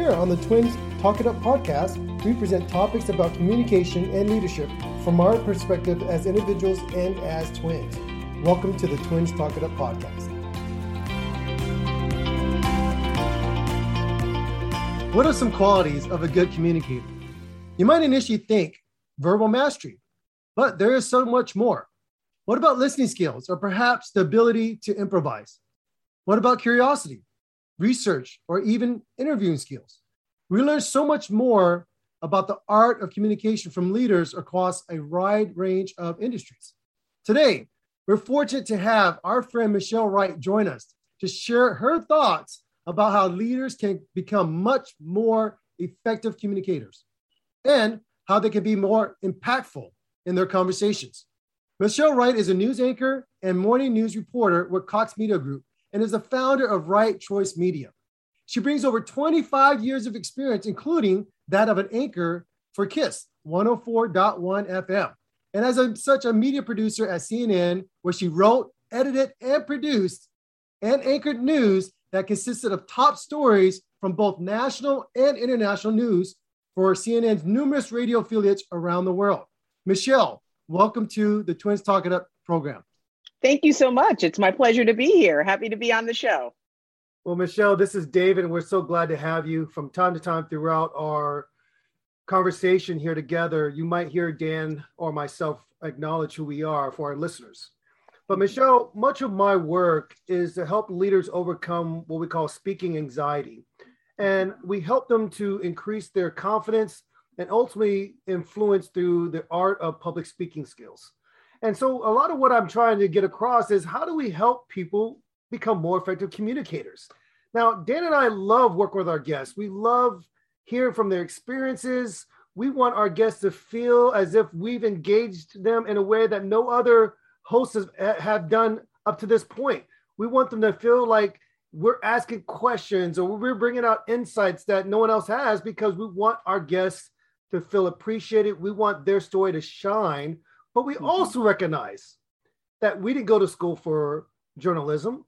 Here on the Twins Talk It Up podcast, we present topics about communication and leadership from our perspective as individuals and as twins. Welcome to the Twins Talk It Up podcast. What are some qualities of a good communicator? You might initially think verbal mastery, but there is so much more. What about listening skills or perhaps the ability to improvise? What about curiosity, research, or even interviewing skills? We learn so much more about the art of communication from leaders across a wide range of industries. Today, we're fortunate to have our friend Michelle Wright join us to share her thoughts about how leaders can become much more effective communicators and how they can be more impactful in their conversations. Michelle Wright is a news anchor and morning news reporter with Cox Media Group and is the founder of Wright Choice Media. She brings over 25 years of experience, including that of an anchor for KISS 104.1 FM. And as a, such a media producer at CNN, where she wrote, edited, and produced and anchored news that consisted of top stories from both national and international news for CNN's numerous radio affiliates around the world. Michelle, welcome to the Twins Talk It Up program. Thank you so much. It's my pleasure to be here. Happy to be on the show. Well, Michelle, this is David, and we're so glad to have you from time to time throughout our conversation here together. You might hear Dan or myself acknowledge who we are for our listeners. But Michelle, much of my work is to help leaders overcome what we call speaking anxiety. And we help them to increase their confidence and ultimately influence through the art of public speaking skills. And so, a lot of what I'm trying to get across is how do we help people become more effective communicators? Now, Dan and I love working with our guests. We love hearing from their experiences. We want our guests to feel as if we've engaged them in a way that no other hosts have done up to this point. We want them to feel like we're asking questions or we're bringing out insights that no one else has because we want our guests to feel appreciated. We want their story to shine, but we mm-hmm. also recognize that we didn't go to school for journalism.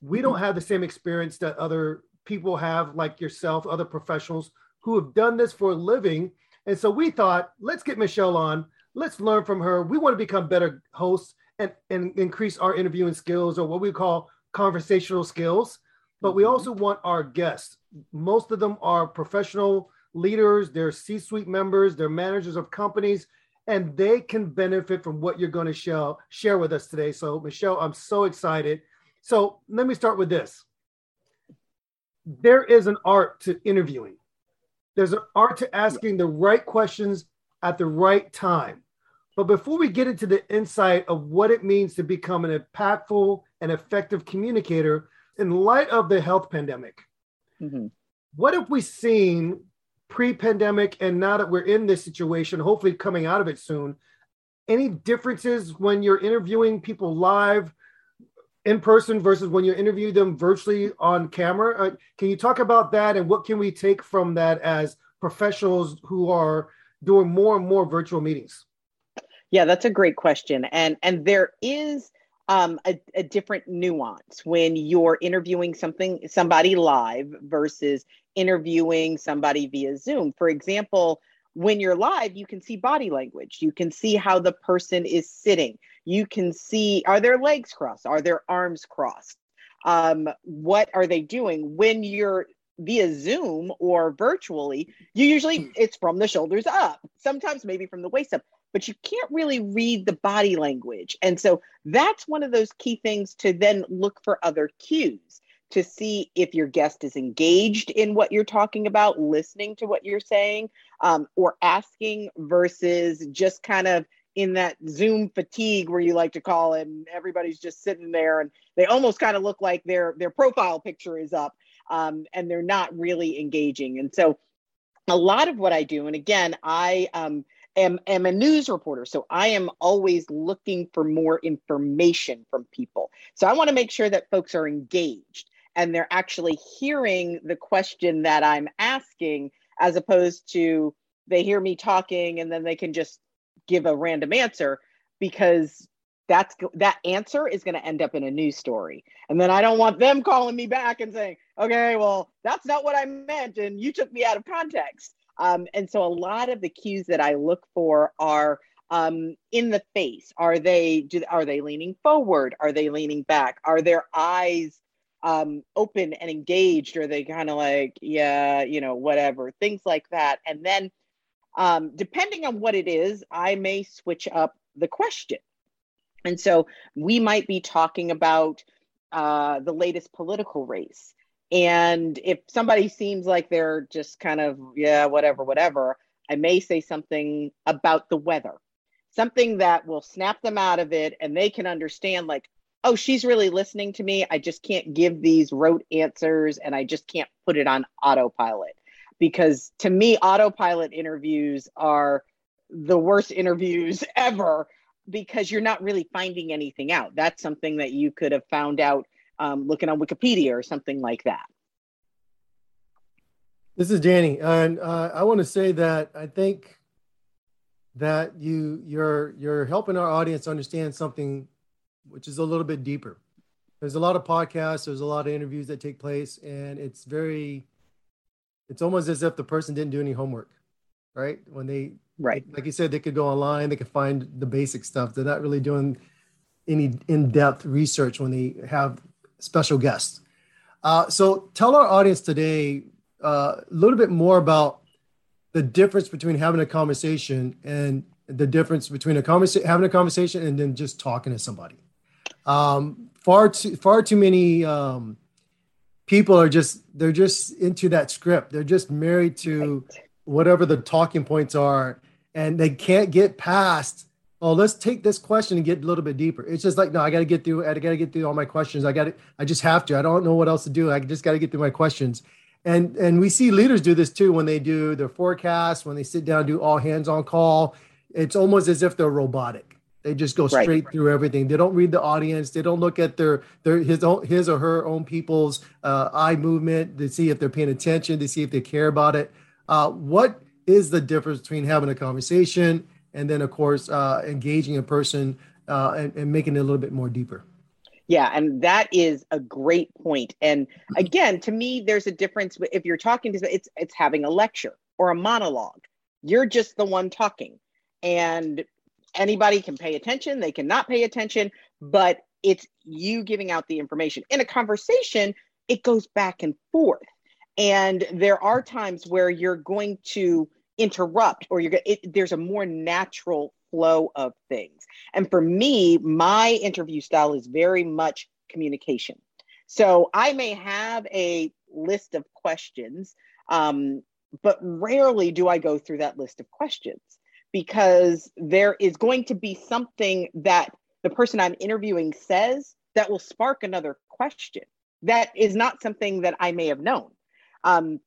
We don't have the same experience that other people have, like yourself, other professionals who have done this for a living. And so we thought, let's get Michelle on. Let's learn from her. We want to become better hosts and, and increase our interviewing skills or what we call conversational skills. But we mm-hmm. also want our guests. Most of them are professional leaders, they're C suite members, they're managers of companies, and they can benefit from what you're going to show, share with us today. So, Michelle, I'm so excited. So, let me start with this there is an art to interviewing, there's an art to asking the right questions at the right time. But before we get into the insight of what it means to become an impactful and effective communicator in light of the health pandemic, mm-hmm. what have we seen pre pandemic and now that we're in this situation, hopefully coming out of it soon? Any differences when you're interviewing people live in person versus when you interview them virtually on camera? Uh, can you talk about that and what can we take from that as professionals who are doing more and more virtual meetings? Yeah, that's a great question. And and there is um, a, a different nuance when you're interviewing something somebody live versus interviewing somebody via Zoom. For example, when you're live, you can see body language. You can see how the person is sitting. You can see are their legs crossed? Are their arms crossed? Um, what are they doing? When you're via Zoom or virtually, you usually it's from the shoulders up, sometimes maybe from the waist up but you can't really read the body language. And so that's one of those key things to then look for other cues to see if your guest is engaged in what you're talking about, listening to what you're saying, um, or asking versus just kind of in that Zoom fatigue where you like to call it, and everybody's just sitting there and they almost kind of look like their their profile picture is up um, and they're not really engaging. And so a lot of what I do, and again, I um, am, am a news reporter, so I am always looking for more information from people. So I want to make sure that folks are engaged and they're actually hearing the question that I'm asking, as opposed to they hear me talking and then they can just give a random answer because that's that answer is going to end up in a news story. And then i don't want them calling me back and saying okay well that's not what i meant and you took me out of context. Um, and so a lot of the cues that i look for are um, in the face. Are they do, are they leaning forward? Are they leaning back? Are their eyes um, open and engaged, or they kind of like, yeah, you know, whatever, things like that. And then, um, depending on what it is, I may switch up the question. And so we might be talking about uh, the latest political race. And if somebody seems like they're just kind of, yeah, whatever, whatever, I may say something about the weather, something that will snap them out of it and they can understand, like, oh, she's really listening to me. I just can't give these rote answers and I just can't put it on autopilot. Because to me, autopilot interviews are the worst interviews ever because you're not really finding anything out. That's something that you could have found out um, looking on Wikipedia or something like that. This is Danny, and uh, I want to say that I think that you you're you're helping our audience understand something which is a little bit deeper. There's a lot of podcasts, there's a lot of interviews that take place, and it's very, it's almost as if the person didn't do any homework, right? When they, right, like you said, they could go online, they could find the basic stuff. They're not really doing any in-depth research when they have special guests. Uh, so tell our audience today uh, a little bit more about the difference between having a conversation and the difference between a conversation, having a conversation, and then just talking to somebody. Um, far too far too many um, people are just they're just into that script. They're just married to whatever the talking points are, and they can't get past. Oh, let's take this question and get a little bit deeper. It's just like, no, I got to get through. I got to get through all my questions. I got to. I just have to. I don't know what else to do. I just got to get through my questions. And and we see leaders do this too when they do their forecast, when they sit down do all hands on call. It's almost as if they're robotic they just go straight right. through everything. They don't read the audience. They don't look at their their his own his or her own people's uh, eye movement to see if they're paying attention, to see if they care about it. Uh, what is the difference between having a conversation and then, of course, uh, engaging a person uh, and, and making it a little bit more deeper? Yeah, and that is a great point. And again, to me, there's a difference if you're talking to it's it's having a lecture or a monologue. You're just the one talking. And anybody can pay attention, they cannot pay attention, but it's you giving out the information. In a conversation, it goes back and forth. And there are times where you're going to interrupt or you're it, there's a more natural flow of things. And for me, my interview style is very much communication. So I may have a list of questions, um, but rarely do I go through that list of questions because there is going to be something that the person I'm interviewing says that will spark another question. That is not something that I may have known. Um,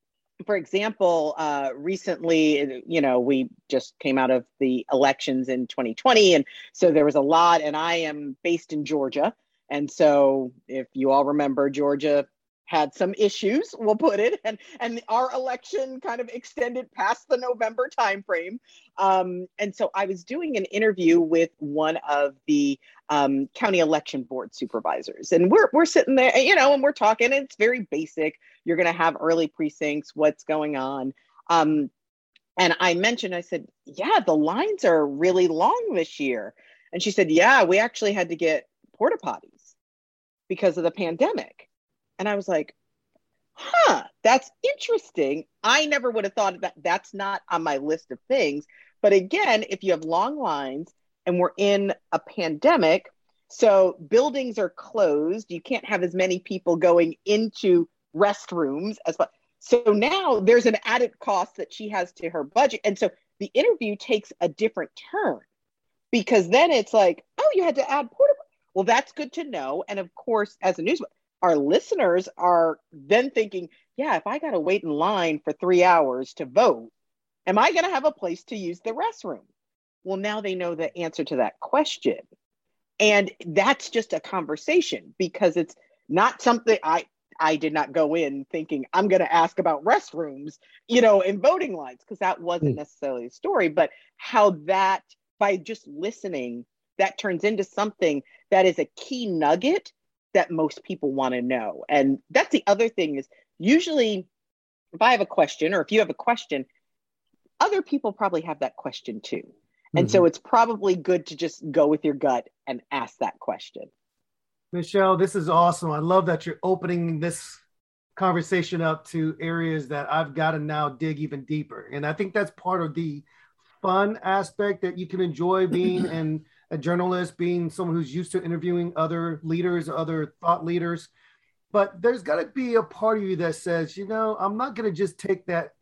for example, uh, recently, you know, we just came out of the elections in 2020. And so there was a lot, and I am based in Georgia. And so if you all remember, Georgia had some issues we'll put it and and our election kind of extended past the november timeframe. Um, and so i was doing an interview with one of the um, county election board supervisors and we're, we're sitting there you know and we're talking it's very basic. You're going to have early precincts what's going on. Um, and i mentioned i said yeah the lines are really long this year. And she said yeah we actually had to get porta potties because of the pandemic and I was like, huh, that's interesting. I never would have thought that that's not on my list of things. But again, if you have long lines and we're in a pandemic, so buildings are closed, you can't have as many people going into restrooms as well. So now there's an added cost that she has to her budget. And so the interview takes a different turn because then it's like, oh, you had to add portable. Well, that's good to know. And of course, as a news, our listeners are then thinking, yeah, if I got to wait in line for three hours to vote, am I going to have a place to use the restroom? Well, now they know the answer to that question. And that's just a conversation because it's not something I I did not go in thinking I'm going to ask about restrooms, you know, in voting lines because that wasn't hmm. necessarily the story, but how that by just listening that turns into something that is a key nugget that most people want to know. And that's the other thing is usually if I have a question or if you have a question, other people probably have that question too. And mm-hmm. so it's probably good to just go with your gut and ask that question. Michelle, this is awesome. I love that you're opening this conversation up to areas that I've got to now dig even deeper. And I think that's part of the fun aspect that you can enjoy being and a journalist, being someone who's used to interviewing other leaders, other thought leaders. But there's got to be a part of you that says, you know, I'm not going to just take that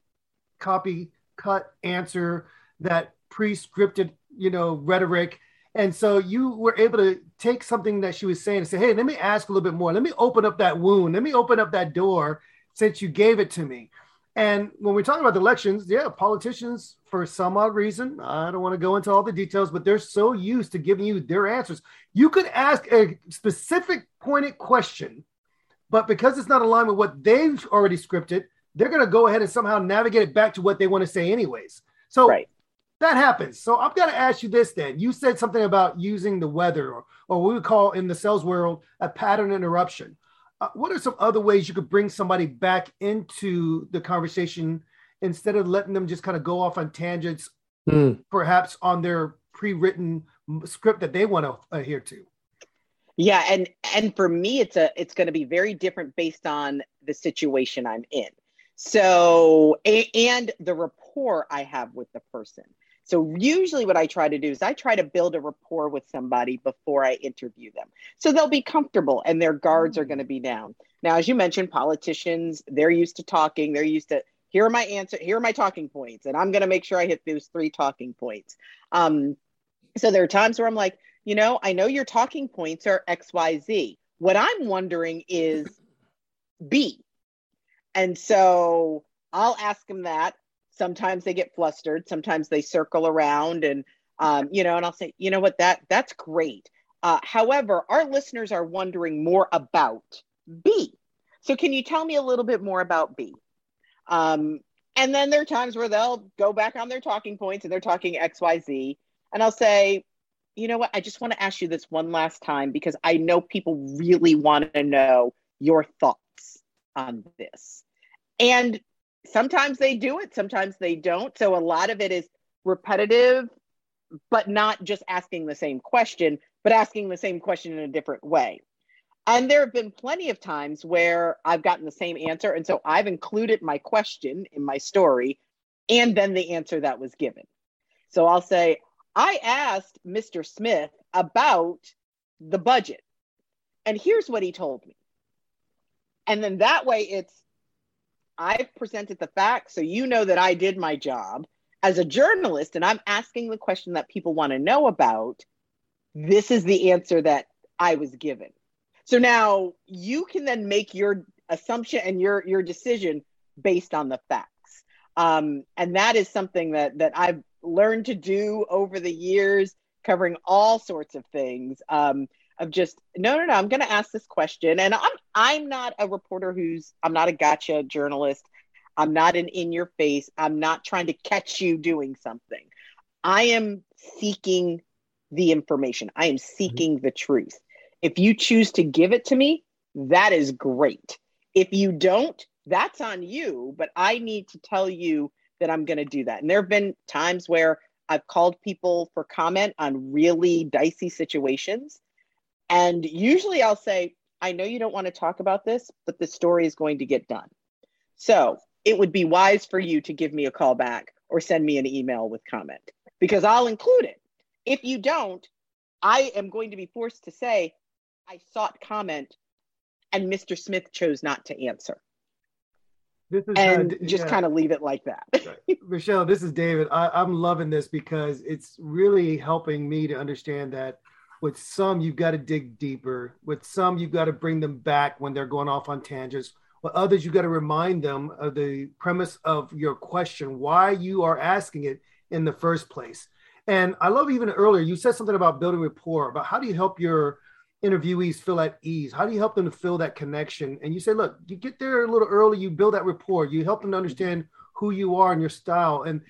copy cut answer, that pre-scripted, you know, rhetoric. And so you were able to take something that she was saying and say, hey, let me ask a little bit more. Let me open up that wound. Let me open up that door since you gave it to me. And when we're talking about the elections, yeah, politicians, for some odd reason, I don't want to go into all the details, but they're so used to giving you their answers. You could ask a specific pointed question, but because it's not aligned with what they've already scripted, they're going to go ahead and somehow navigate it back to what they want to say, anyways. So right. that happens. So I've got to ask you this then. You said something about using the weather, or, or what we call in the sales world a pattern interruption uh, what are some other ways you could bring somebody back into the conversation instead of letting them just kind of go off on tangents, mm. perhaps on their pre-written script that they want to adhere to? Yeah, and and for me, it's a it's going to be very different based on the situation I'm in. So and the rapport I have with the person. So usually what I try to do is I try to build a rapport with somebody before I interview them. So they'll be comfortable and their guards are going to be down. Now, as you mentioned, politicians, they're used to talking, they're used to here are my answer, here are my talking points, and I'm going to make sure I hit those three talking points. Um, so there are times where I'm like, you know, I know your talking points are XYZ. What I'm wondering is B. And so I'll ask them that sometimes they get flustered sometimes they circle around and um, you know and i'll say you know what that that's great uh, however our listeners are wondering more about b so can you tell me a little bit more about b um, and then there are times where they'll go back on their talking points and they're talking xyz and i'll say you know what i just want to ask you this one last time because i know people really want to know your thoughts on this and sometimes they do it, sometimes they don't. So a lot of it is repetitive, but not just asking the same question, but asking the same question in a different way. And there have been plenty of times where I've gotten the same answer. And so I've included my question in my story and then the answer that was given. So I'll say, I asked Mr. Smith about the budget, and here's what he told me. And then that way it's I've presented the facts, so you know that I did my job as a journalist, and I'm asking the question that people want to know about. This is the answer that I was given. So now you can then make your assumption and your your decision based on the facts, um, and that is something that that I've learned to do over the years, covering all sorts of things. Um, of just no no no i'm going to ask this question. And i'm i'm not a reporter who's i'm not a gotcha journalist. I'm not an in your face. I'm not trying to catch you doing something. I am seeking the information. I am seeking the truth if you choose to give it to me that is great if you don't that's on you but i need to tell you that i'm going to do that and there have been times where I've called people for comment on really dicey situations and usually I'll say, I know you don't want to talk about this, but the story is going to get done. So it would be wise for you to give me a call back or send me an email with comment because I'll include it. If you don't, I am going to be forced to say, I sought comment and Mr. Smith chose not to answer. This is, and uh, just yeah. kind of leave it like that. Michelle, this is David. I, I'm loving this because it's really helping me to understand that with some, you've got to dig deeper. With some, you've got to bring them back when they're going off on tangents. but others you've got to remind them of the premise of your question, why you are asking it in the first place. And I love even earlier, you said something about building rapport, about how do you help your interviewees feel at ease? How do you help them to feel that connection? And you say, look, you get there a little early, you build that rapport, you help them to understand who you are and your style. And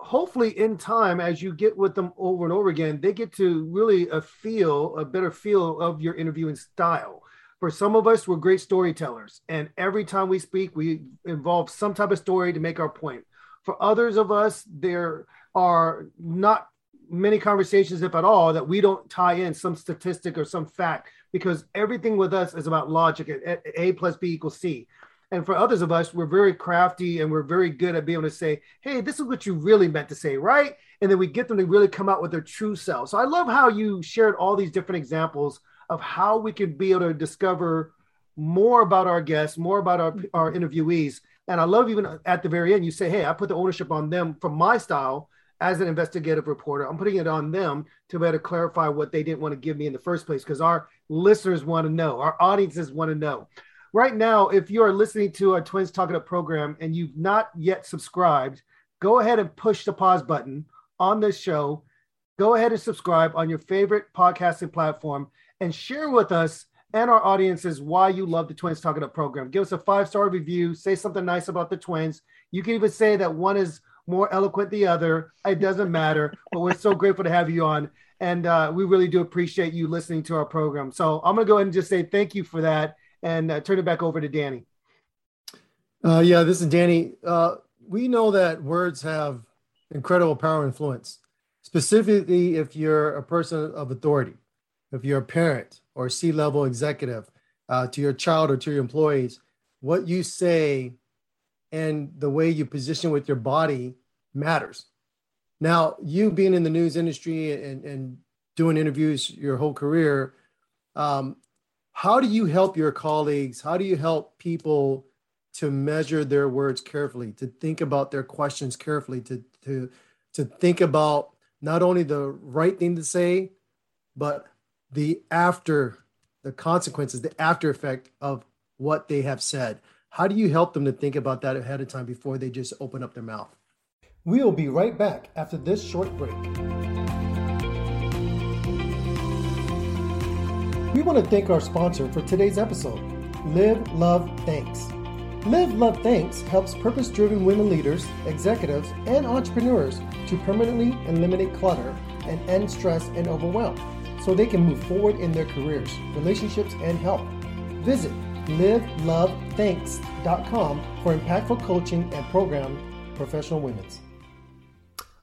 hopefully in time as you get with them over and over again they get to really a feel a better feel of your interviewing style for some of us we're great storytellers and every time we speak we involve some type of story to make our point for others of us there are not many conversations if at all that we don't tie in some statistic or some fact because everything with us is about logic a plus b equals c and for others of us, we're very crafty and we're very good at being able to say, hey, this is what you really meant to say, right? And then we get them to really come out with their true self. So I love how you shared all these different examples of how we can be able to discover more about our guests, more about our, our interviewees. And I love even at the very end, you say, hey, I put the ownership on them from my style as an investigative reporter. I'm putting it on them to better clarify what they didn't want to give me in the first place because our listeners want to know, our audiences want to know right now, if you are listening to our Twins Talk It Up program and you've not yet subscribed, go ahead and push the pause button on this show. Go ahead and subscribe on your favorite podcasting platform and share with us and our audiences why you love the Twins Talk It Up program. Give us a five star review, say something nice about the Twins. You can even say that one is more eloquent the other. It doesn't matter, but we're so grateful to have you on. And uh, we really do appreciate you listening to our program. So I'm going to go ahead and just say thank you for that and uh, turn it back over to Danny. Uh, yeah, this is Danny. Uh, we know that words have incredible power and influence, specifically if you're a person of authority, if you're a parent or C level executive uh, to your child or to your employees, what you say and the way you position with your body matters. Now, you being in the news industry and, and doing interviews your whole career, um, how do you help your colleagues? How do you help people to measure their words carefully, to think about their questions carefully, to to to think about not only the right thing to say, but the after the consequences, the after effect of what they have said. How do you help them to think about that ahead of time before they just open up their mouth? We'll be right back after this short break. We want to thank our sponsor for today's episode, Live, Love, Thanks. Live, Love, Thanks helps purpose driven women leaders, executives, and entrepreneurs to permanently eliminate clutter and end stress and overwhelm so they can move forward in their careers, relationships, and health. Visit livelovethanks.com for impactful coaching and program professional women's.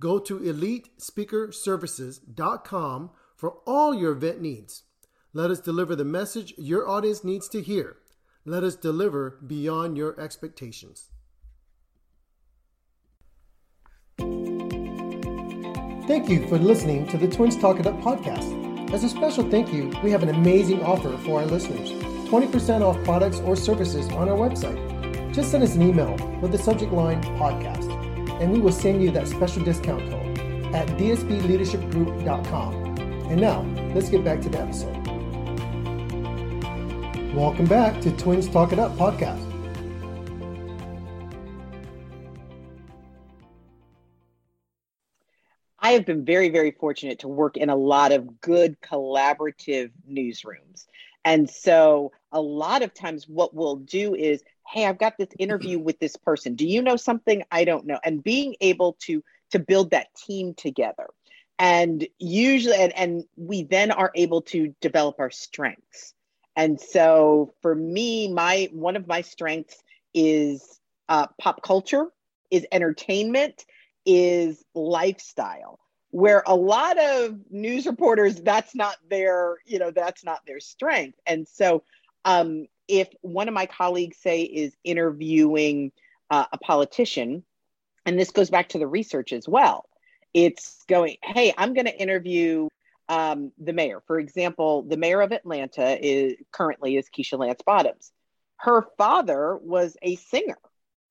Go to elitespeakerservices.com for all your event needs. Let us deliver the message your audience needs to hear. Let us deliver beyond your expectations. Thank you for listening to the Twins Talk It Up podcast. As a special thank you, we have an amazing offer for our listeners 20% off products or services on our website. Just send us an email with the subject line podcast, and we will send you that special discount code at dsbleadershipgroup.com. And now, let's get back to the episode. Welcome back to Twins Talk It Up podcast. I have been very, very fortunate to work in a lot of good collaborative newsrooms. And so, a lot of times, what we'll do is hey i've got this interview with this person. Do you know something? I don't know. And being able to to build that team together. And usually and, and we then are able to develop our strengths. And so for me my one of my strengths is uh, pop culture is entertainment is lifestyle where a lot of news reporters that's not their you know that's not their strength. And so um, if one of my colleagues say is interviewing uh, a politician and this goes back to the research as well it's going hey i'm going to interview um, the mayor. For example the mayor of atlanta is currently is keisha lance bottoms. Her father was a singer.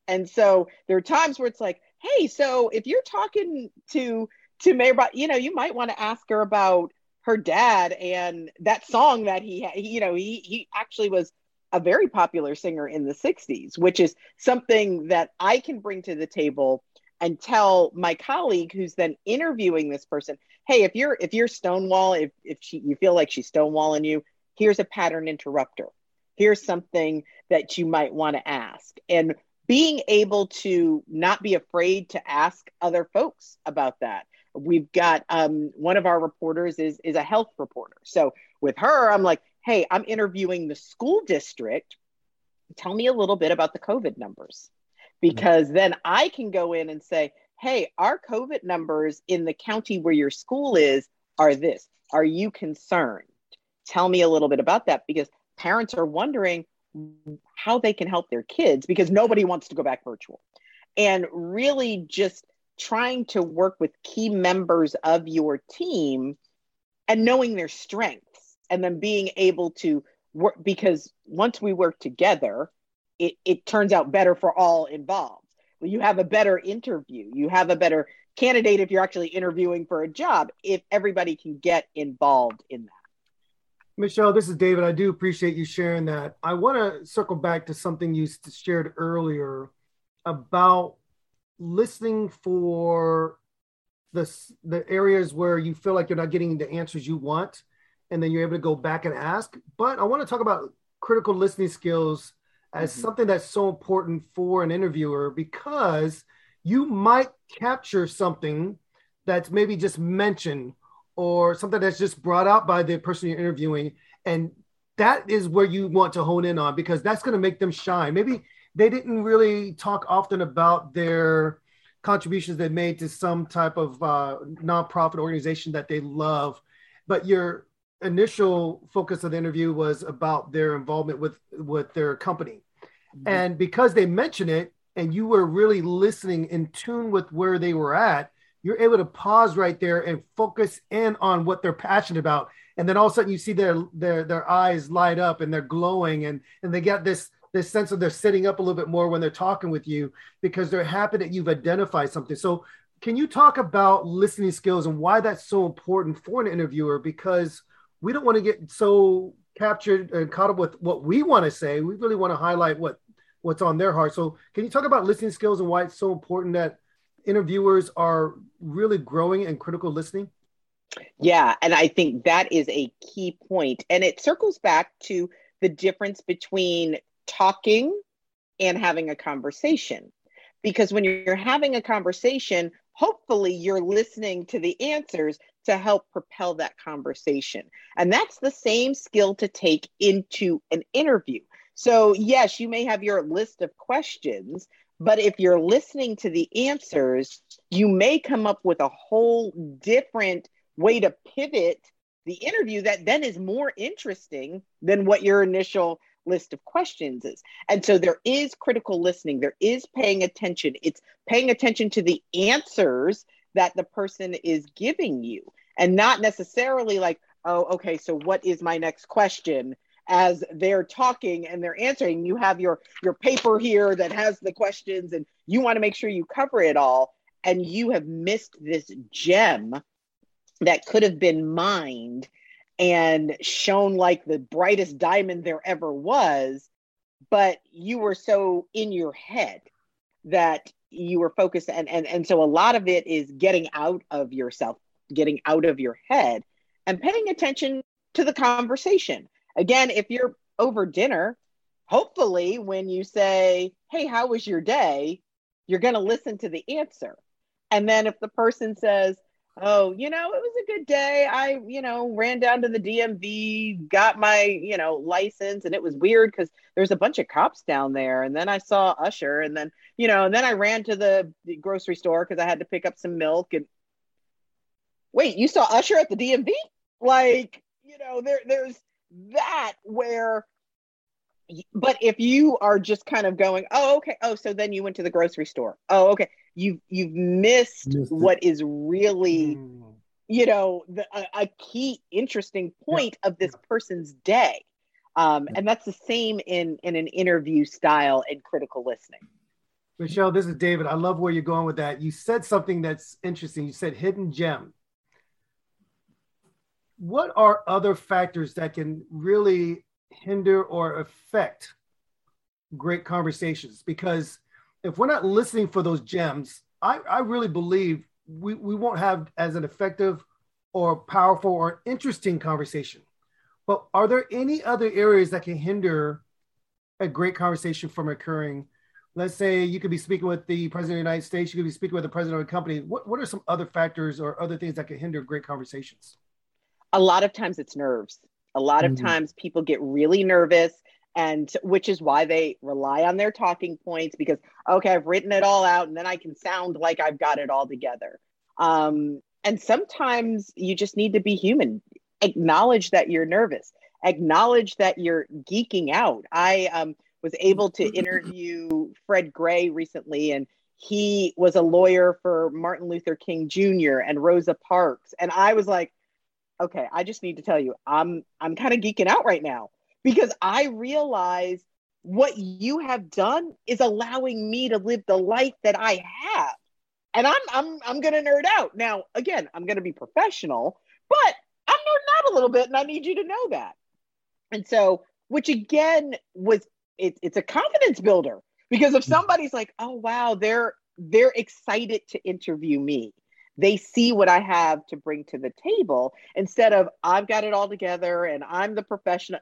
And so there are times where it's like hey so if you're talking to to mayor you know you might want to ask her about her dad and that song that he had you know he he actually was a very popular singer in the 60s which is something that i can bring to the table and tell my colleague who's then interviewing this person hey if you're if you're stonewall if if she you feel like she's stonewalling you here's a pattern interrupter. Here's something that you might want to ask. And being able to not be afraid to ask other folks about that. We've got um, one of our reporters is is a health reporter. So with her i'm like hey i'm interviewing the school district tell me a little bit about the covid numbers mm-hmm. because then I can go in and say, hey, our COVID numbers in the county where your school is are this. Are you concerned? Tell me a little bit about that because parents are wondering how they can help their kids because nobody wants to go back virtual. And really just trying to work with key members of your team and knowing their strengths and then being able to work because once we work together, it, it turns out better for all involved. You have a better interview, you have a better candidate if you're actually interviewing for a job, if everybody can get involved in that. Michelle, this is David. I do appreciate you sharing that. I want to circle back to something you shared earlier about listening for the, the areas where you feel like you're not getting the answers you want, and then you're able to go back and ask. But I want to talk about critical listening skills as mm-hmm. something that's so important for an interviewer because you might capture something that's maybe just mentioned or something that's just brought out by the person you're interviewing and that is where you want to hone in on because that's going to make them shine maybe they didn't really talk often about their contributions they made to some type of uh, nonprofit organization that they love but you're initial focus of the interview was about their involvement with with their company. Mm-hmm. and because they mention it and you were really listening in tune with where they were at you're able to pause right there and focus in on what they're passionate about. And then all of a sudden you see their their their eyes light up and they're glowing and and they get this this sense of they're sitting up a little bit more when they're talking with you because they're happy that you've identified something. So can you talk about listening skills and why that's so important for an interviewer? Because we don't want to get so captured and caught up with what we want to say. We really want to highlight what what's on their heart. So, can you talk about listening skills and why it's so important that interviewers are really growing in critical listening? Yeah, and I think that is a key point, and it circles back to the difference between talking and having a conversation. Because when you're having a conversation, hopefully you're listening to the answers to help propel that conversation. And that's the same skill to take into an interview. So, yes, you may have your list of questions, but if you're listening to the answers, you may come up with a whole different way to pivot the interview that then is more interesting than what your initial list of questions is. And so there is critical listening, there is paying attention. It's paying attention to the answers that the person is giving you and not necessarily like, oh, okay, so what is my next question? As they're talking and they're answering, you have your your paper here that has the questions, and you want to make sure you cover it all, and you have missed this gem that could have been mined and shown like the brightest diamond there ever was, but you were so in your head that you were focused and and and so a lot of it is getting out of yourself getting out of your head and paying attention to the conversation again if you're over dinner hopefully, when you say, Hey, how was your day? You're going to listen to the answer. And then if the person says, Oh, you know, it was a good day. I, you know, ran down to the DMV, got my, you know, license, and it was weird because there's a bunch of cops down there. And then I saw Usher, and then, you know, and then I ran to the grocery store because I had to pick up some milk. And wait, you saw Usher at the DMV? Like, you know, there, there's that where but if you are just kind of going oh okay oh so then you went to the grocery store oh okay you've you've missed, missed what is really mm. you know the, a, a, key interesting point yeah. of this person's day. Um, and that's the same in in an interview style and critical listening. Michelle this is david. I love where you're going with that. You said something that's interesting. You said hidden gem. What are other factors that can really hinder or affect great conversations? Because if we're not listening for those gems i, I really believe we, we won't have as an effective or powerful or interesting conversation. But are there any other areas that can hinder a great conversation from occurring? Let's say you could be speaking with the president of the united states you could be speaking with the president of a company. What, what are some other factors or other things that can hinder great conversations? A lot of times it's nerves. A lot of mm-hmm. times people get really nervous and which is why they rely on their talking points because okay i've written it all out and then i can sound like i've got it all together. Um, and sometimes you just need to be human. Acknowledge that you're nervous. Acknowledge that you're geeking out. I um, was able to interview fred gray recently and he was a lawyer for martin luther king jr and rosa parks. And i was like okay, I just need to tell you, I'm I'm kind of geeking out right now because I realize what you have done is allowing me to live the life that I have. And I'm I'm I'm gonna nerd out. Now, again, I'm gonna be professional, but I'm nerding out a little bit and I need you to know that. And so, which again was it, it's a confidence builder because if somebody's like, oh wow, they're they're excited to interview me they see what I have to bring to the table instead of I've got it all together and I'm the professional.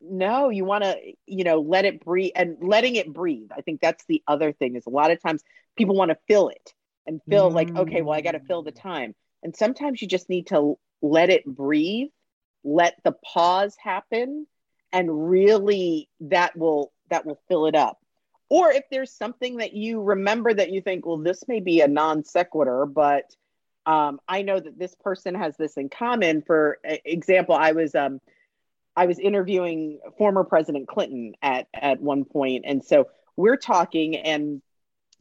No, you want to, you know, let it breathe and letting it breathe. I think that's the other thing is a lot of times people want to fill it and feel mm. like, okay, well, I got to fill the time. And sometimes you just need to let it breathe, let the pause happen, and really that will that will fill it up or if there's something that you remember that you think well this may be a non sequitur but um, I know that this person has this in common. For example, I was um, I was interviewing former President Clinton at at one point, and so we're talking. And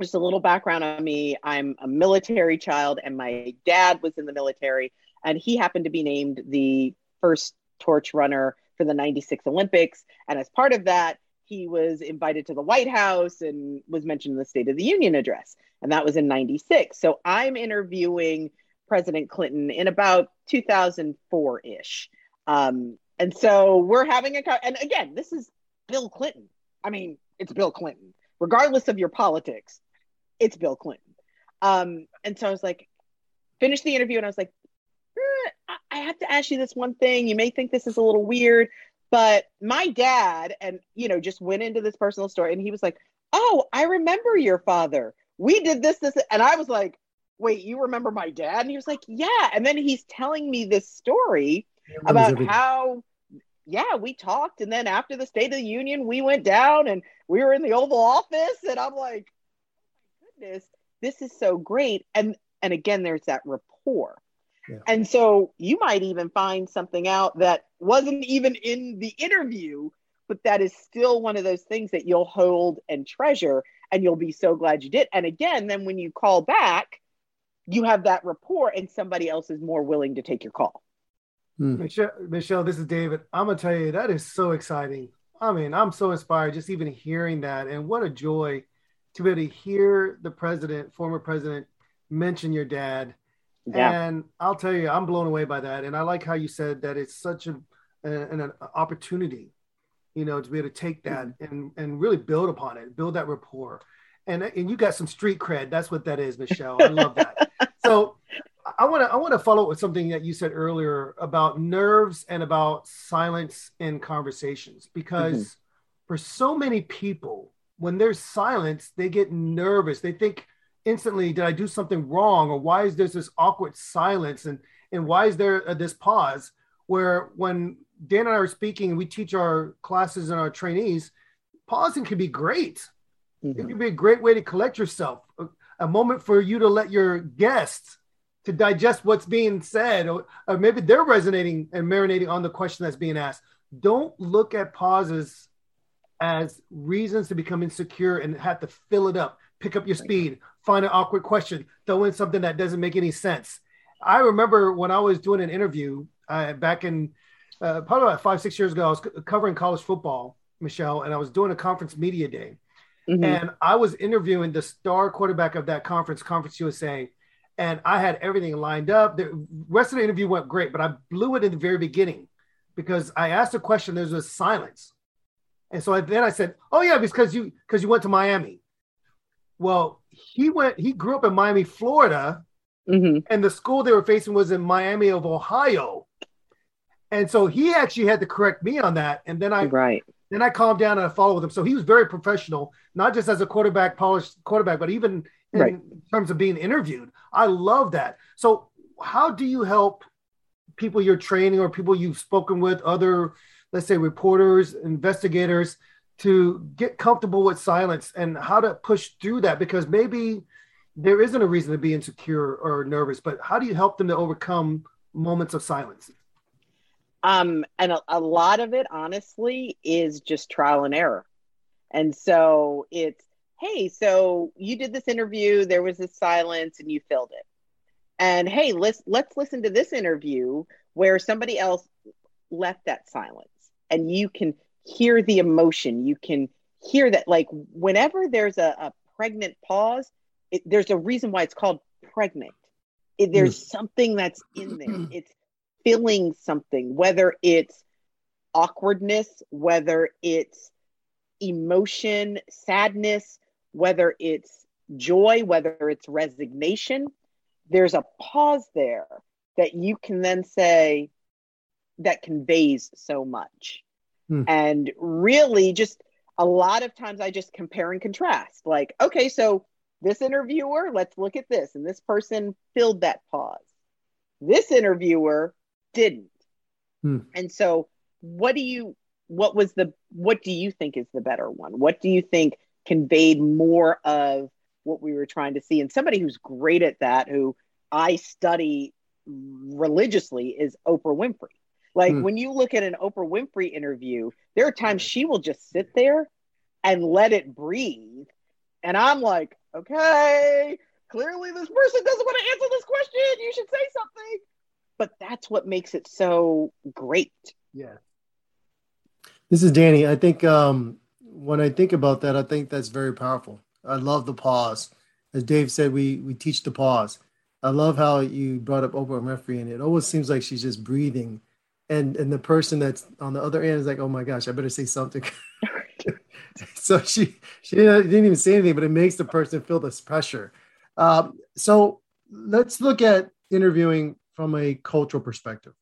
just a little background on me: I'm a military child, and my dad was in the military, and he happened to be named the first torch runner for the '96 Olympics. And as part of that, he was invited to the White House and was mentioned in the State of the Union address. And that was in 96. So I'm interviewing President Clinton in about 2004 ish. Um, and so we're having a, and again, this is Bill Clinton. I mean, it's Bill Clinton, regardless of your politics, it's Bill Clinton. Um, and so I was like, finished the interview and I was like, eh, I have to ask you this one thing. You may think this is a little weird, but my dad, and you know, just went into this personal story, and he was like, "Oh, I remember your father. We did this, this," and I was like, "Wait, you remember my dad?" And he was like, "Yeah." And then he's telling me this story about everything. how, yeah, we talked, and then after the State of the Union, we went down and we were in the Oval Office, and I'm like, "Oh my goodness, this is so great!" And and again, there's that rapport and so you might even find something out that wasn't even in the interview, but that is still one of those things that you'll hold and treasure and you'll be so glad you did. And again, then when you call back, you have that rapport and somebody else is more willing to take your call. Hmm. Michelle, Michelle, this is David. I'm gonna tell you that is so exciting. I mean, I'm so inspired just even hearing that, and what a joy to be able to hear the president, former president, mention your dad yeah. And I'll tell you, I'm blown away by that. And I like how you said that it's such a, an, an opportunity, you know, to be able to take that mm-hmm. and, and really build upon it, build that rapport. And, and you got some street cred. That's what that is, Michelle. I love that. so I want to I want to follow up with something that you said earlier about nerves and about silence in conversations because for so many people, when there's silence, they get nervous. They think instantly, did I do something wrong? Or why is there this awkward silence? And, and why is there uh, this pause? Where when Dan and I are speaking, we teach our classes and our trainees, pausing can be great. Mm-hmm. It can be a great way to collect yourself, a, a, moment for you to let your guests to digest what's being said, or, or maybe they're resonating and marinating on the question that's being asked. Don't look at pauses as reasons to become insecure and have to fill it up, pick up your speed, find an awkward question, throw in something that doesn't make any sense. I remember when I was doing an interview uh, back in uh, probably about five, six years ago, I was c- covering college football, Michelle, and I was doing a conference media day. Mm-hmm. And I was interviewing the star quarterback of that conference, Conference USA. And I had everything lined up. The rest of the interview went great, but I blew it in the very beginning because I asked a question, there was a silence. And so I, then I said, "Oh yeah, because you because you went to Miami." Well, he went. He grew up in Miami, Florida, mm-hmm. and the school they were facing was in Miami of Ohio. And so he actually had to correct me on that. And then I right. Then I calmed down and I followed with him. So he was very professional, not just as a quarterback, polished quarterback, but even in right. terms of being interviewed. I love that. So how do you help people you're training or people you've spoken with, other let's say reporters, investigators to get comfortable with silence and how to push through that because maybe there isn't a reason to be insecure or nervous, but how do you help them to overcome moments of silence? Um, and a, a lot of it, honestly, is just trial and error. And so it's, hey, so you did this interview, there was this silence, and you filled it. And hey, let's let's listen to this interview where somebody else left that silence and you can hear the emotion. You can hear that, like, whenever there's a, a pregnant pause, it, there's a reason why it's called pregnant. It, there's mm. something that's in there. It's feeling something, whether it's awkwardness, whether it's emotion, sadness, whether it's joy, whether it's resignation. There's a pause there that you can then say, that conveys so much. Hmm. And really, just a lot of times I just compare and contrast. Like, okay, so this interviewer, let's look at this. And this person filled that pause. This interviewer didn't. Hmm. And so, what do you, what was the, what do you think is the better one? What do you think conveyed more of what we were trying to see? And somebody who's great at that, who I study religiously, is Oprah Winfrey. Like hmm. when you look at an Oprah Winfrey interview, there are times she will just sit there and let it breathe. And I'm like, okay, clearly this person doesn't want to answer this question. You should say something. But that's what makes it so great. Yeah. This is Danny. I think um, when I think about that, I think that's very powerful. I love the pause. As Dave said, we we teach the pause. I love how you brought up Oprah Winfrey, and it always seems like she's just breathing and and the person that's on the other end is like, oh my gosh, I better say something. so she she didn't, didn't, even say anything, but it makes the person feel this pressure. Um, so let's look at interviewing from a cultural perspective.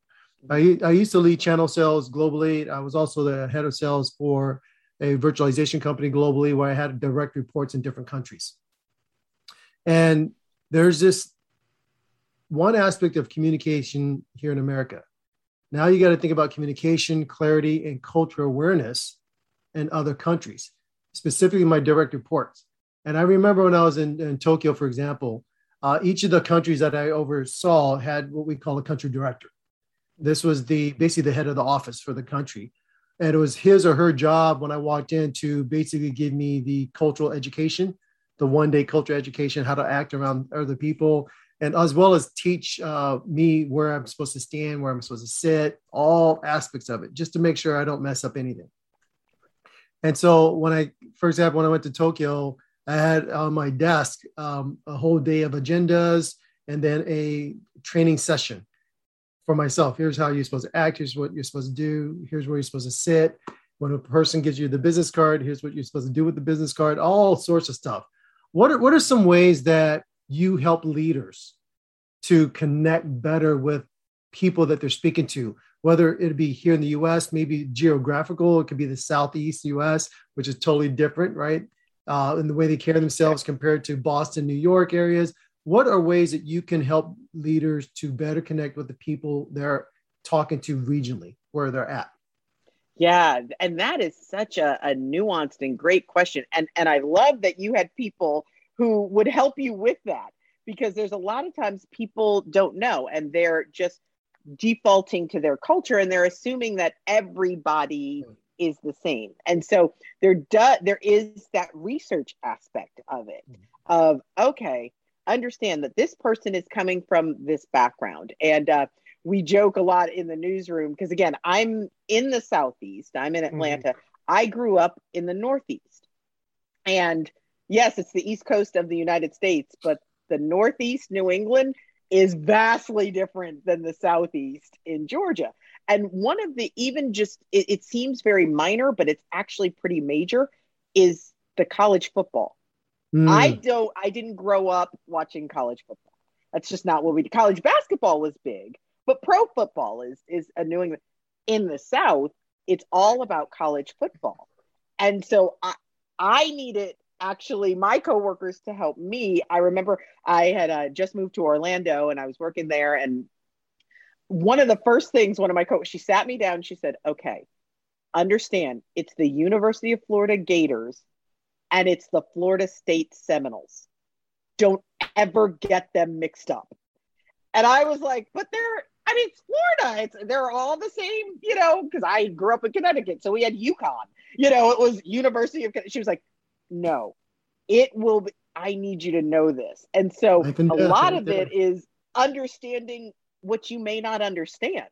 I, I used to lead channel sales globally. I was also the head of sales for a virtualization company globally where I had direct reports in different countries. And there's this one aspect of communication here in America now you got to think about communication, clarity, and cultural awareness in other countries, specifically my direct reports. And I remember when I was in, in Tokyo, for example, uh, each of the countries that I oversaw had what we call a country director. This was the basically the head of the office for the country. And it was his or her job when I walked in to basically give me the cultural education, the one day cultural education, how to act around other people, and as well as teach uh, me where I'm supposed to stand, where I'm supposed to sit, all aspects of it, just to make sure I don't mess up anything. And so when I, for example, when I went to Tokyo, I had on my desk um, a whole day of agendas and then a training session for myself. Here's how you're supposed to act. Here's what you're supposed to do. Here's where you're supposed to sit. When a person gives you the business card, here's what you're supposed to do with the business card. All sorts of stuff. What are, what are some ways that you help leaders to connect better with people that they're speaking to, whether it be here in the US, maybe geographical, it could be the Southeast US, which is totally different, right? Uh, in the way they care themselves compared to Boston, New York areas. What are ways that you can help leaders to better connect with the people they're talking to regionally, where they're at? Yeah, and that is such a, a nuanced and great question. And and I love that you had people who would help you with that because there's a lot of times people don't know and they're just defaulting to their culture and they're assuming that everybody hmm. is the same. And so there does there is that research aspect of it hmm. of okay, understand that this person is coming from this background and uh, we joke a lot in the newsroom because again i'm in the southeast i'm in mm-hmm. atlanta mm-hmm. i grew up in the northeast and yes it's the east coast of the united states but the northeast new england is vastly different than the southeast in georgia and one of the even just it, it seems very minor but it's actually pretty major is the college football mm. i don't i didn't grow up watching college football that's just not what we did college basketball was big but pro football is is a New England. In the South, it's all about college football, and so I I needed actually my coworkers to help me. I remember I had uh, just moved to Orlando and I was working there, and one of the first things one of my co she sat me down. She said, "Okay, understand it's the University of Florida Gators and it's the Florida State Seminoles. Don't ever get them mixed up." And I was like, "But they're I mean, it's Florida. It's they're all the same, you know, because I grew up in Connecticut, so we had UConn. You know, it was University of. She was like, "No, it will. Be, I need you to know this." And so a lot of it is understanding what you may not understand,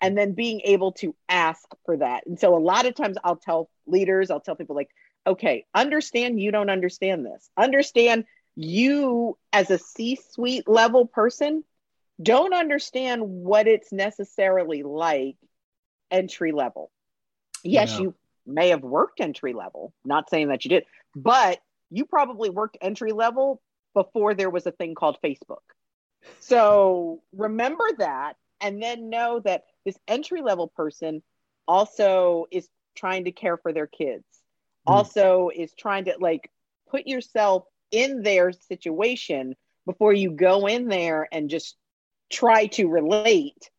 and then being able to ask for that. And so a lot of times, I'll tell leaders, I'll tell people like, "Okay, understand you don't understand this. Understand you as a C-suite level person." don't understand what it's necessarily like entry level. Yes, yeah. you may have worked entry level, not saying that you did, but you probably worked entry level before there was a thing called Facebook. So remember that and then know that this entry level person also is trying to care for their kids. Hmm. also is trying to like put yourself in their situation before you go in there and just try to relate.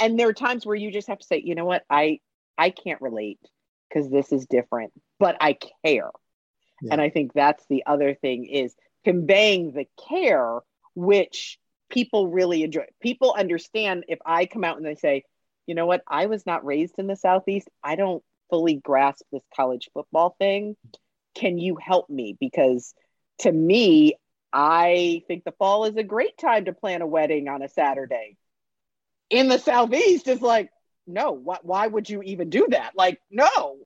And there are times where you just have to say you know what? I i can't relate because this is different but i care. Yeah. and i think that's the other thing is conveying the care which people really enjoy. People understand if i come out and they say you know what? I was not raised in the southeast. I don't fully grasp this college football thing can you help me because to me I think the fall is a great time to plan a wedding on a Saturday. In the Southeast, it's like, no, why, why would you even do that? Like, no.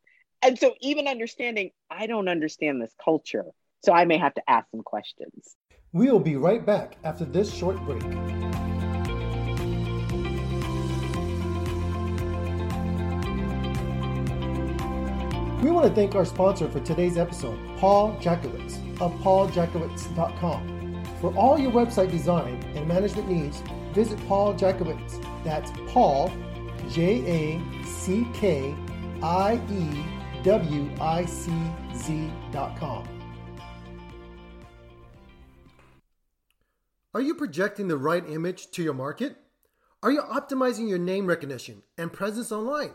And so, even understanding, I don't understand this culture. So, I may have to ask some questions. We'll be right back after this short break. We want to thank our sponsor for today's episode, Paul Jackiewicz of pauljackiewicz.com. For all your website design and management needs, visit Paul Jackiewicz. That's Paul, J A C K I E W I C Z.com. Are you projecting the right image to your market? Are you optimizing your name recognition and presence online?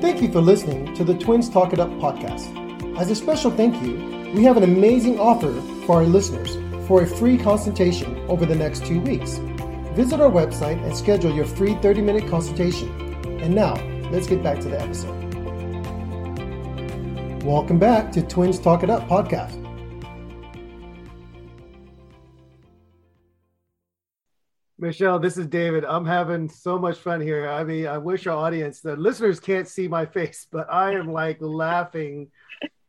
Thank you for listening to the Twins Talk It Up podcast. As a special thank you, we have an amazing offer for our listeners for a free consultation over the next two weeks. Visit our website and schedule your free 30 minute consultation. And now, let's get back to the episode. Welcome back to Twins Talk It Up podcast. Michelle, this is David. I'm having so much fun here. I mean, I wish our audience, the listeners can't see my face, but I am like laughing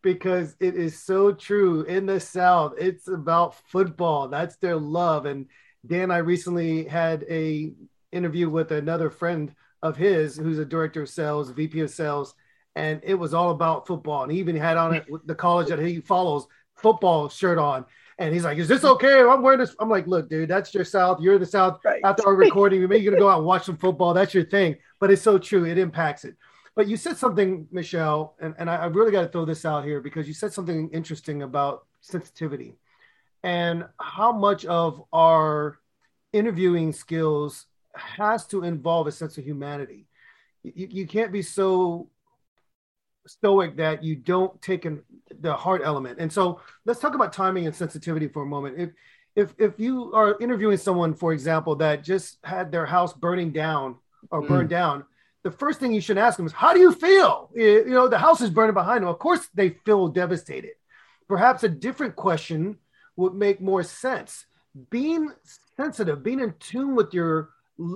because it is so true. In the South, it's about football. That's their love. And Dan, I recently had a interview with another friend of his who's a director of sales, VP of sales, and it was all about football. And he even had on it the college that he follows football shirt on. And he's like, "Is this okay? I'm wearing this." I'm like, "Look, dude, that's your South. You're in the South. Right. After our recording, maybe you're gonna go out and watch some football. That's your thing." But it's so true. It impacts it. But you said something, Michelle, and, and I, I really got to throw this out here because you said something interesting about sensitivity and how much of our interviewing skills has to involve a sense of humanity. You, you can't be so stoic that you don't take in the heart element. And so let's talk about timing and sensitivity for a moment. If if if you are interviewing someone, for example, that just had their house burning down or mm. burned down, the first thing you should ask them is, "How do you feel?" You know, the house is burning behind them. Of course, they feel devastated. Perhaps a different question would make more sense. Being sensitive, being in tune with your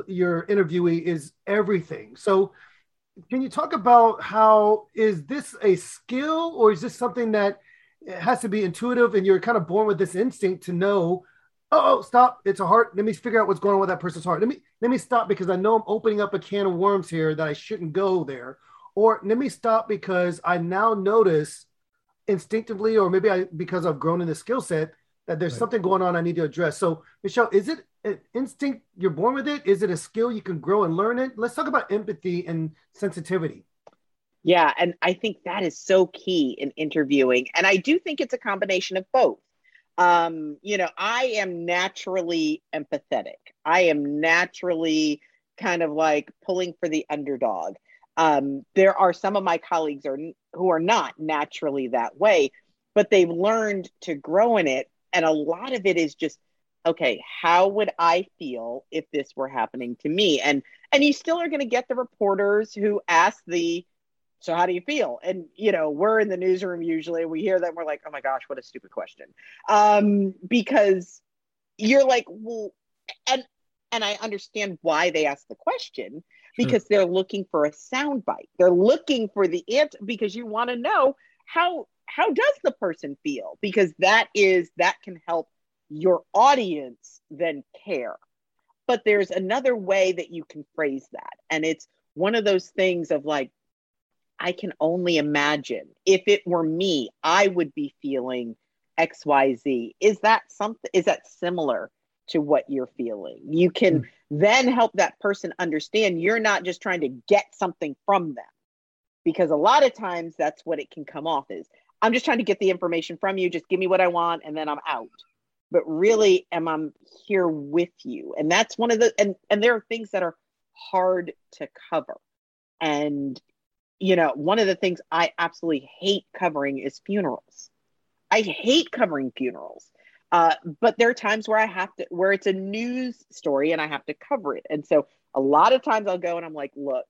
your interviewee is everything. So can you talk about how is this a skill or is this something that has to be intuitive and you're kind of born with this instinct to know oh stop it's a heart. Let me figure out what's going on with that person's heart. Let me let me stop because i know i'm opening up a can of worms here that i shouldn't go there. Or let me stop because i now notice instinctively or maybe i because i've grown in the skill set that there's right. something going on i need to address. So michelle is it instinct you're born with it? Is it a skill you can grow and learn it? Let's talk about empathy and sensitivity. Yeah, and I think that is so key in interviewing. And I do think it's a combination of both. Um, you know, I am naturally empathetic. I am naturally kind of like pulling for the underdog. Um, there are some of my colleagues are who are not naturally that way, but they've learned to grow in it. And a lot of it is just okay how would i feel if this were happening to me? And and you still are going to get the reporters who ask the so how do you feel? And you know we're in the newsroom usually we hear that we're like oh my gosh what a stupid question. Um because you're like well and and i understand why they ask the question because they're looking for a sound bite they're looking for the answer because you want to know how how does the person feel? Because that is that can help your audience then care. But there's another way that you can phrase that. And it's one of those things of like, I can only imagine if it were me, I would be feeling XYZ. Is that something, is that similar to what you're feeling? You can mm. then help that person understand you're not just trying to get something from them. Because a lot of times that's what it can come off as. I'm just trying to get the information from you. Just give me what I want and then I'm out but really am I'm here with you? And that's one of the and and there are things that are hard to cover. And you know, one of the things I absolutely hate covering is funerals. I hate covering funerals. Uh, but there are times where I have to, where it's a news story and I have to cover it. And so a lot of times I'll go and I'm like, look,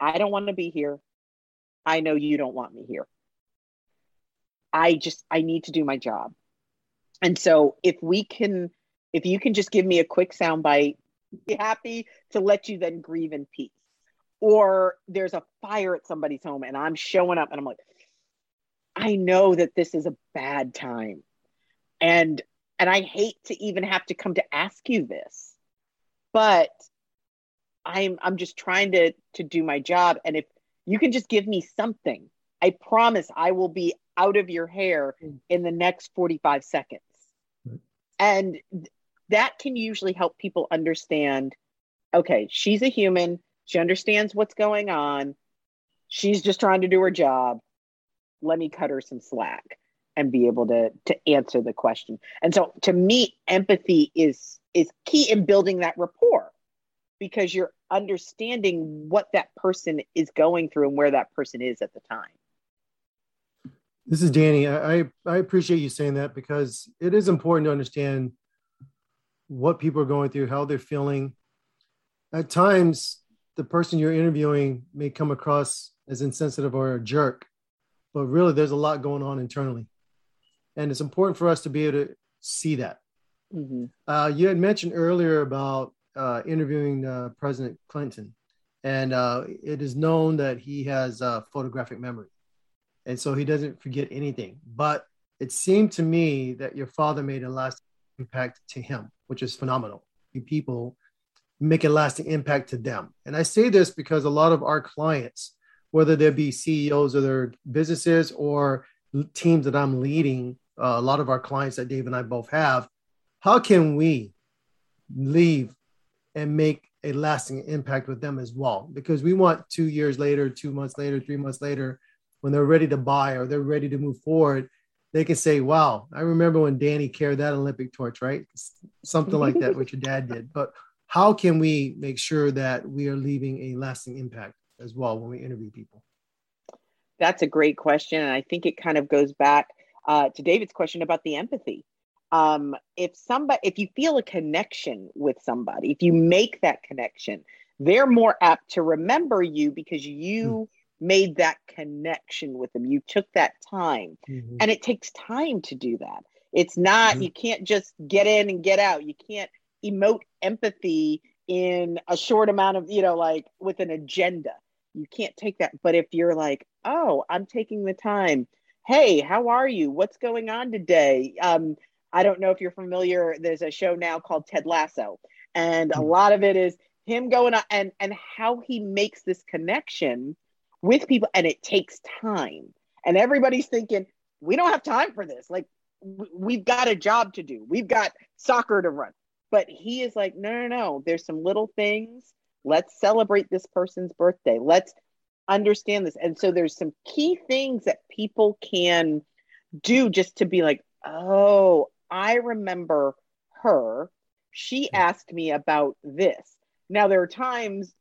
I don't want to be here. I know you don't want me here. I just, I need to do my job. And so if we can, if you can just give me a quick soundbite, be happy to let you then grieve in peace. Or there's a fire at somebody's home and I'm showing up and I'm like, I know that this is a bad time. And and I hate to even have to come to ask you this. But I'm I'm just trying to to do my job and if you can just give me something, I promise I will be out of your hair mm. in the next 45 seconds. And that can usually help people understand okay, she's a human. She understands what's going on. She's just trying to do her job. Let me cut her some slack and be able to to answer the question. And so to me empathy is is key in building that rapport because you're understanding what that person is going through and where that person is at the time. This is Danny. I, I appreciate you saying that because it is important to understand what people are going through, how they're feeling. At times, the person you're interviewing may come across as insensitive or a jerk, but really there's a lot going on internally. And it's important for us to be able to see that Mm-hmm. Uh, you had mentioned earlier about uh, interviewing uh, President Clinton, and uh, it is known that he has photographic memory, and so he doesn't forget anything. But it seemed to me that your father made a lasting impact to him, which is phenomenal. People make a lasting impact to them, and I say this because a lot of our clients, whether they be CEOs of their businesses or teams that I'm leading, uh, a lot of our clients that Dave and I both have, how can we leave and make a lasting impact with them as well? Because we want two years later, two months later, three months later, when they're ready to buy or they're ready to move forward, they can say, Wow, I remember when Danny carried that Olympic torch, right? Something like that, what your dad did. But how can we make sure that we are leaving a lasting impact as well when we interview people? That's a great question. And I think it kind of goes back uh, to David's question about the empathy. Um, if somebody, if you feel a connection with somebody, if you make that connection, they're more apt to remember you because you mm-hmm. Made that connection with them. You took that time, mm-hmm. and it takes time to do that. It's not, mm-hmm. you can't just get in and get out. You can't emote empathy in a short amount of, you know, like with an agenda. You can't take that. But if you're like, oh, I'm taking the time. Hey, how are you? What's going on today? Um, I don't know if you're familiar. There's a show now called Ted Lasso, and a hmm. lot of it is him going on and and how he makes this connection with people, and it takes time. And everybody's thinking we don't have time for this. Like we've got a job to do. We've got soccer to run. But he is like, no, no, no. There's some little things. Let's celebrate this person's birthday. Let's understand this. And so there's some key things that people can do just to be like, oh, I remember her. She mm. asked me about this. Now, there are times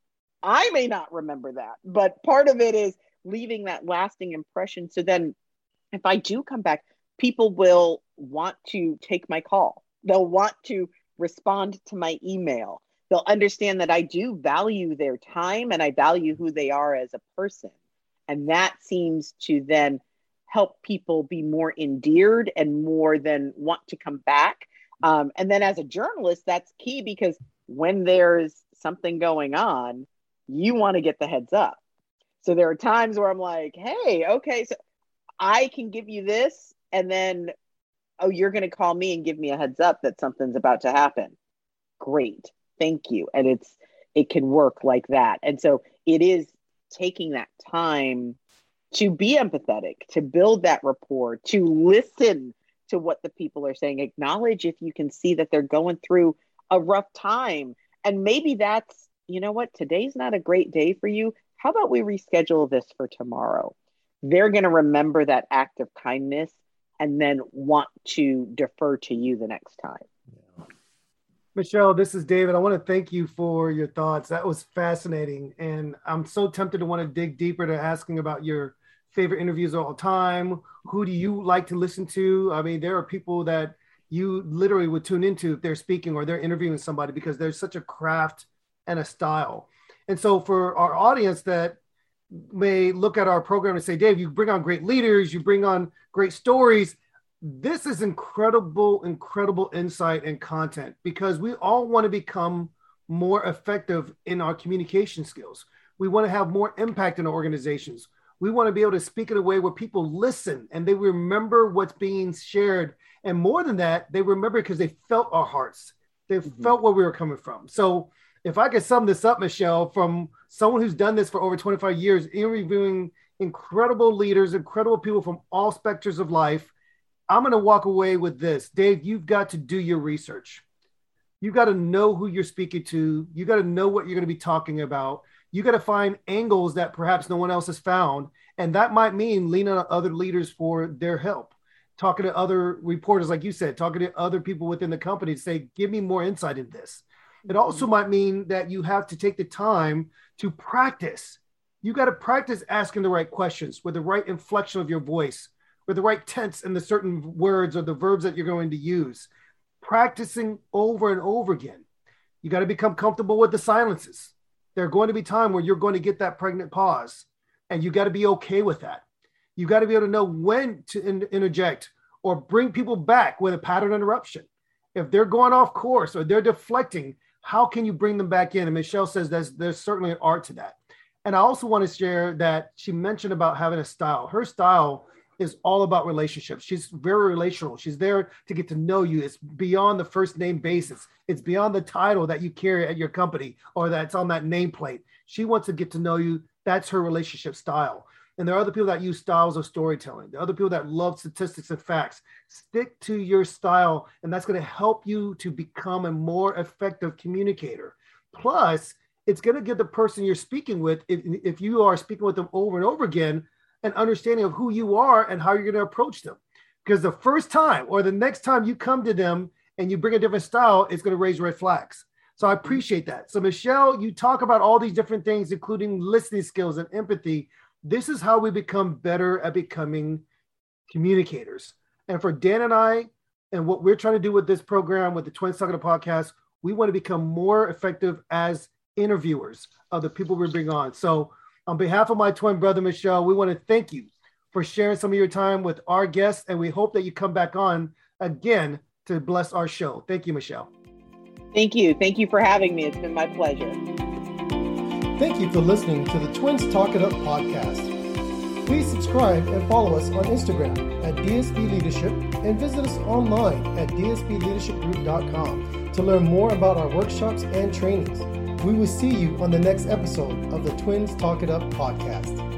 I may not remember that, but part of it is leaving that lasting impression. So then, if I do come back, people will want to take my call, they'll want to respond to my email they'll understand that I do value their time and I value who they are as a person. And that seems to then help people be more endeared and more than want to come back. Um, and then as a journalist, that's key because when there's something going on, you want to get the heads up. So there are times where I'm like, hey, okay, so I can give you this. And then, oh, you're going to call me and give me a heads up that something's about to happen. Great thank you and it's it can work like that and so it is taking that time to be empathetic to build that rapport to listen to what the people are saying acknowledge if you can see that they're going through a rough time and maybe that's you know what today's not a great day for you how about we reschedule this for tomorrow they're going to remember that act of kindness and then want to defer to you the next time Michelle, this is David. I want to thank you for your thoughts. That was fascinating. And I'm so tempted to want to dig deeper to asking about your favorite interviews of all time. Who do you like to listen to? I mean, there are people that you literally would tune into if they're speaking or they're interviewing somebody because there's such a craft and a style. And so for our audience that may look at our program and say, Dave, you bring on great leaders, you bring on great stories this is incredible, incredible insight and content because we all want to become more effective in our communication skills. We want to have more impact in our organizations. We want to be able to speak in a way where people listen and they remember what's being shared. And more than that, they remember because they felt our hearts. They mm-hmm. felt where we were coming from. So if I could sum this up, Michelle, from someone who's done this for over 25 years, interviewing incredible leaders, incredible people from all specters of life, I'm going to walk away with this. Dave, you've got to do your research. You've got to know who you're speaking to. You've got to know what you're going to be talking about. You got to find angles that perhaps no one else has found. And that might mean leaning on other leaders for their help, talking to other reporters, like you said, talking to other people within the company to say, give me more insight in this. It also mm-hmm. might mean that you have to take the time to practice. You got to practice asking the right questions with the right inflection of your voice, with the right tense and the certain words or the verbs that you're going to use. Practicing over and over again. You got to become comfortable with the silences. There are going to be time where you're going to get that pregnant pause, and you got to be okay with that. You got to be able to know when to in- interject or bring people back with a pattern interruption. If they're going off course or they're deflecting, how can you bring them back in? And Michelle says there's there's certainly an art to that. And I also want to share that she mentioned about having a style. Her style is all about relationships. She's very relational. She's there to get to know you. It's beyond the first name basis. It's beyond the title that you carry at your company or that's on that nameplate. She wants to get to know you. That's her relationship style. And there are other people that use styles of storytelling. There are other people that love statistics and facts. Stick to your style, and that's going to help you to become a more effective communicator. Plus, it's going to give the person you're speaking with, if, if you are speaking with them over and over again, an understanding of who you are and how you're going to approach them. Because the first time or the next time you come to them and you bring a different style, it's going to raise red flags. So I appreciate that. So, Michelle, you talk about all these different things, including listening skills and empathy. This is how we become better at becoming communicators. And for Dan and I, and what we're trying to do with this program, with the Twins Talking podcast, we want to become more effective as interviewers of the people we bring on. So, on behalf of my twin brother, Michelle, we want to thank you for sharing some of your time with our guests, and we hope that you come back on again to bless our show. Thank you, Michelle. Thank you. Thank you for having me. It's been my pleasure. Thank you for listening to the Twins Talk It Up podcast. Please subscribe and follow us on Instagram at DSB Leadership and visit us online at dsbleadershipgroup.com to learn more about our workshops and trainings. We will see you on the next episode of the Twins Talk It Up podcast.